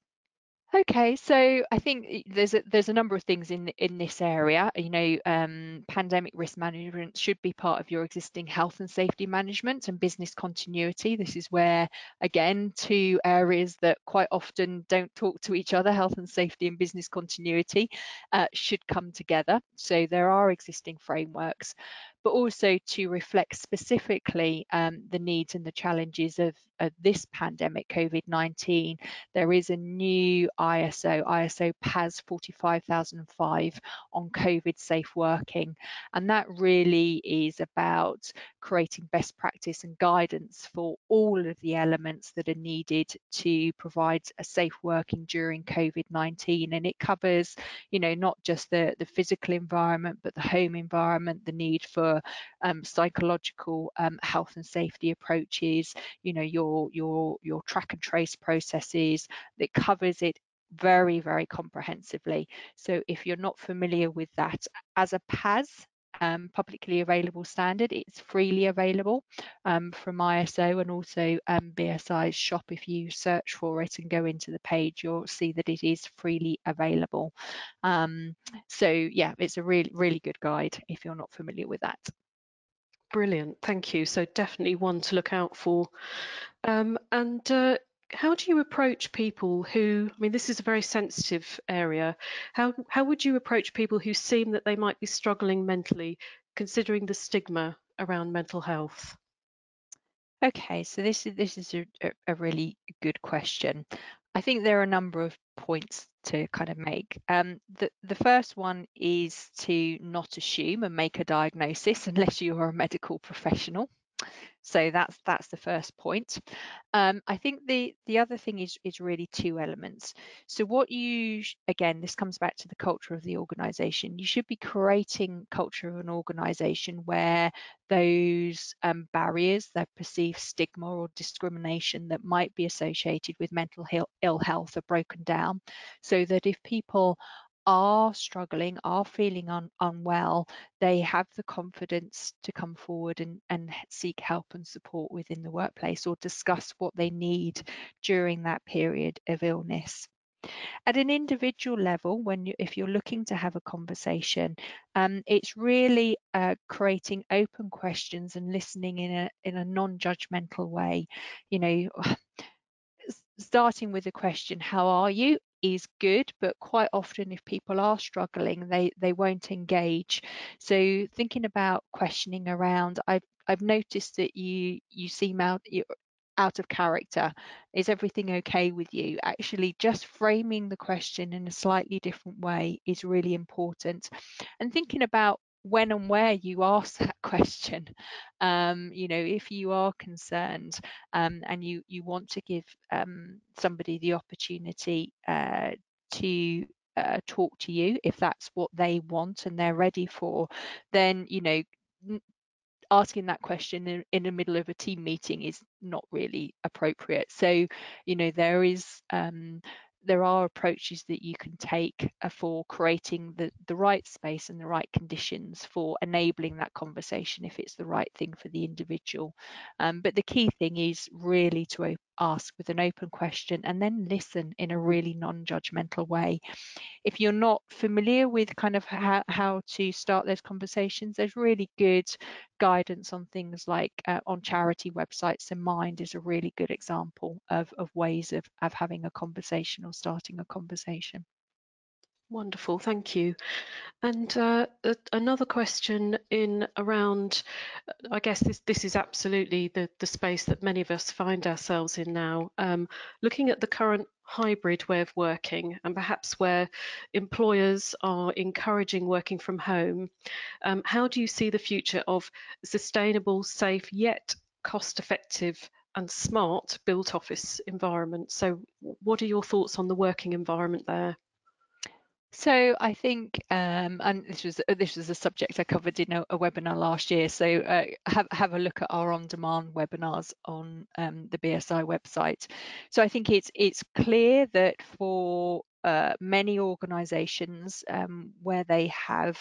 Okay, so I think there's a, there's a number of things in in this area. You know, um, pandemic risk management should be part of your existing health and safety management and business continuity. This is where, again, two areas that quite often don't talk to each other, health and safety and business continuity, uh, should come together. So there are existing frameworks, but also to reflect specifically um, the needs and the challenges of, of this pandemic, COVID-19. There is a new ISO, ISO PAS 45005 on COVID safe working, and that really is about creating best practice and guidance for all of the elements that are needed to provide a safe working during COVID-19, and it covers, you know, not just the, the physical environment, but the home environment, the need for um, psychological um, health and safety approaches, you know, your your your track and trace processes that covers it very, very comprehensively. So if you're not familiar with that as a PAS, um, publicly available standard. It's freely available um, from ISO and also um, BSI's shop. If you search for it and go into the page, you'll see that it is freely available. Um, so yeah, it's a really, really good guide if you're not familiar with that. Brilliant, thank you. So definitely one to look out for. Um, and uh, how do you approach people who, I mean, this is a very sensitive area. How, how would you approach people who seem that they might be struggling mentally, considering the stigma around mental health? Okay, so this is this is a, a really good question. I think there are a number of points to kind of make. Um, the, the first one is to not assume and make a diagnosis [LAUGHS] unless you are a medical professional. So that's that's the first point. Um, I think the the other thing is is really two elements. So what you again, this comes back to the culture of the organisation. You should be creating culture of an organisation where those um, barriers, that perceived stigma or discrimination that might be associated with mental ill health, are broken down, so that if people are struggling, are feeling un unwell, they have the confidence to come forward and, and seek help and support within the workplace or discuss what they need during that period of illness. At an individual level, when you, if you're looking to have a conversation, um, it's really uh, creating open questions and listening in a in a non-judgmental way. You know, [SIGHS] starting with a question, "How are you?" Is good, but quite often if people are struggling, they they won't engage. So thinking about questioning around, I've I've noticed that you you seem out out of character. Is everything okay with you? Actually, just framing the question in a slightly different way is really important. And thinking about when and where you ask that question. Um, you know, if you are concerned um, and you you want to give um, somebody the opportunity uh, to uh, talk to you, if that's what they want and they're ready for, then you know asking that question in, in, the middle of a team meeting is not really appropriate. So, you know, there is um, there are approaches that you can take uh, for creating the, the right space and the right conditions for enabling that conversation if it's the right thing for the individual. Um, but the key thing is really to ask with an open question and then listen in a really non-judgmental way if you're not familiar with kind of how, how to start those conversations there's really good guidance on things like uh, on charity websites and mind is a really good example of, of ways of, of having a conversation or starting a conversation Wonderful, thank you. And uh, another question in around, I guess this, this is absolutely the, the space that many of us find ourselves in now. Um, looking at the current hybrid way of working and perhaps where employers are encouraging working from home, um, how do you see the future of sustainable, safe, yet cost effective and smart built office environment? So what are your thoughts on the working environment there? So I think, um, and this was this was a subject I covered in a, a webinar last year. So uh, have have a look at our on-demand webinars on um, the BSI website. So I think it's it's clear that for uh, many organisations um, where they have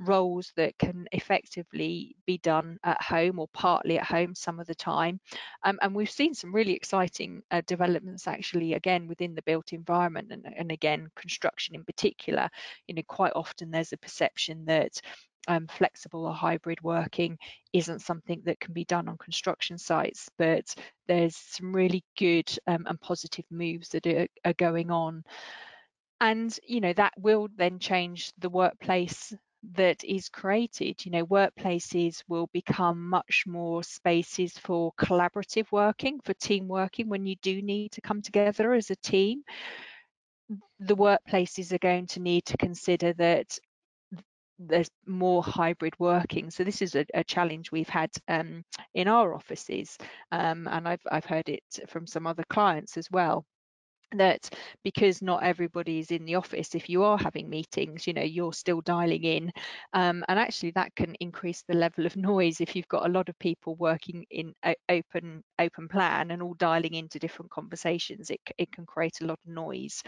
roles that can effectively be done at home or partly at home some of the time. Um, and we've seen some really exciting uh, developments actually again within the built environment and, and again construction in particular. You know, quite often there's a perception that um, flexible or hybrid working isn't something that can be done on construction sites, but there's some really good um, and positive moves that are, are going on and you know that will then change the workplace that is created. You know workplaces will become much more spaces for collaborative working for team working when you do need to come together as a team. The workplaces are going to need to consider that there's more hybrid working. So this is a, a challenge we've had um, in our offices, um, and I've I've heard it from some other clients as well that because not everybody is in the office if you are having meetings you know you're still dialing in. Um, and actually that can increase the level of [LAUGHS] noise if you've got a lot of people working in open open plan and all dialing into different conversations it, it can create a lot of noise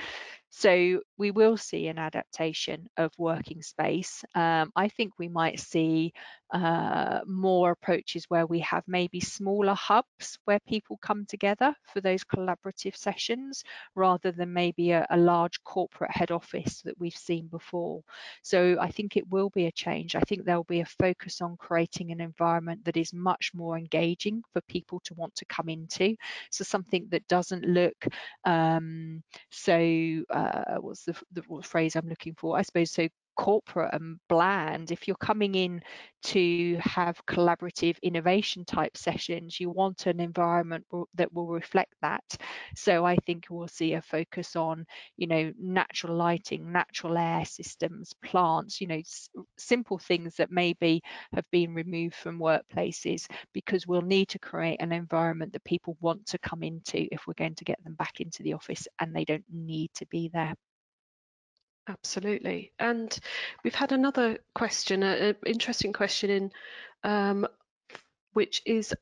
so we will see an adaptation of working space. Um, I think we might see uh, more approaches where we have maybe smaller hubs where people come together for those collaborative sessions rather than maybe a, a large corporate head office that we've seen before. So I think it will be a change. I think there will be a focus on creating an environment that is much more engaging for people to want to come into. So something that doesn't look um, so uh, Uh, what's the, the phrase I'm looking for? I suppose so corporate and bland. If you're coming in to have collaborative innovation type sessions, you want an environment that will reflect that. So I think we'll see a focus on, you know, natural lighting, natural air systems, plants, you know, simple things that maybe have been removed from workplaces because we'll need to create an environment that people want to come into if we're going to get them back into the office and they don't need to be there. Absolutely. And we've had another question, an interesting question in um, which is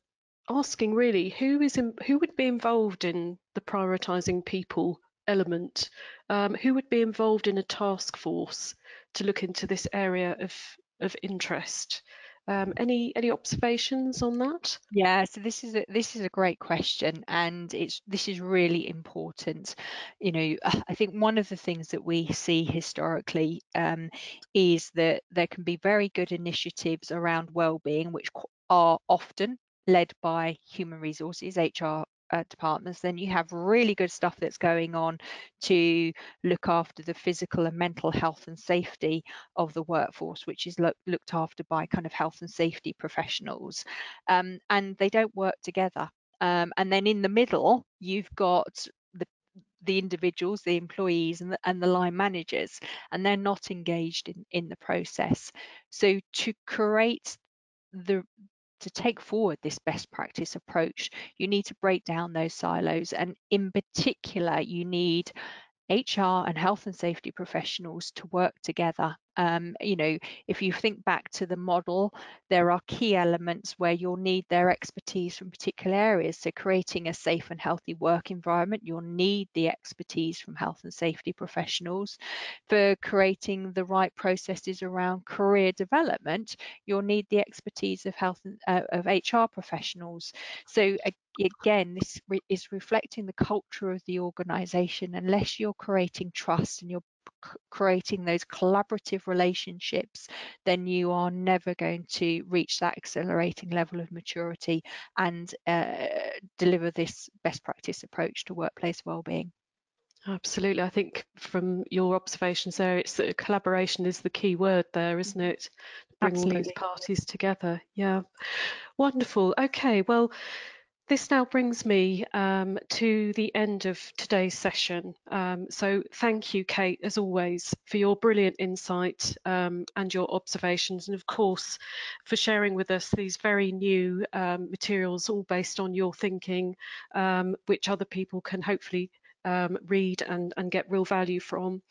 asking really who is in, who would be involved in the prioritizing people element? Um, who would be involved in a task force to look into this area of of interest? Um, any any observations on that? Yeah, so this is a this is a great question, and it's this is really important. You know, [SIGHS] I think one of the things that we see historically um, is that there can be very good initiatives around well-being, which are often led by human resources, HR uh, departments, then you have really good stuff that's going on to look after the physical and mental health and safety of the workforce, which is look, looked after by kind of health and safety professionals. Um, and they don't work together. Um, and then in the middle, you've got the the individuals, the employees and the, and the line managers, and they're not engaged in, in the process. So to create the to take forward this best practice approach, you need to break down those silos. And in particular, you need HR and health and safety professionals to work together um, you know, if you think back to the model, there are key elements where you'll need their expertise from particular areas. So creating a safe and healthy work environment, you'll need the expertise from health and safety professionals. For creating the right processes around career development, you'll need the expertise of health and, uh, of HR professionals. So again, this re is reflecting the culture of the organization. Unless you're creating trust and you're creating those collaborative relationships, then you are never going to reach that accelerating level of maturity and uh, deliver this best practice approach to workplace well-being. Absolutely. I think from your observations there, it's that collaboration is the key word there, isn't it? Bringing Absolutely. those parties together. Yeah. Wonderful. Okay. Well, this now brings me um, to the end of today's session. Um, so thank you, Kate, as always, for your brilliant insight um, and your observations, and of course, for sharing with us these very new um, materials, all based on your thinking, um, which other people can hopefully um, read and, and get real value from.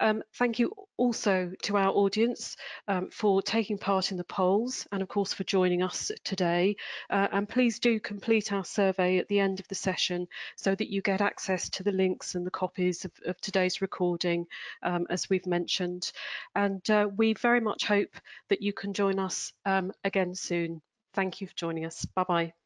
Um, thank you also to our audience um, for taking part in the polls and of course for joining us today. Uh, and please do complete our survey at the end of the session so that you get access to the links and the copies of, of today's recording um, as we've mentioned. And uh, we very much hope that you can join us um, again soon. Thank you for joining us. Bye bye.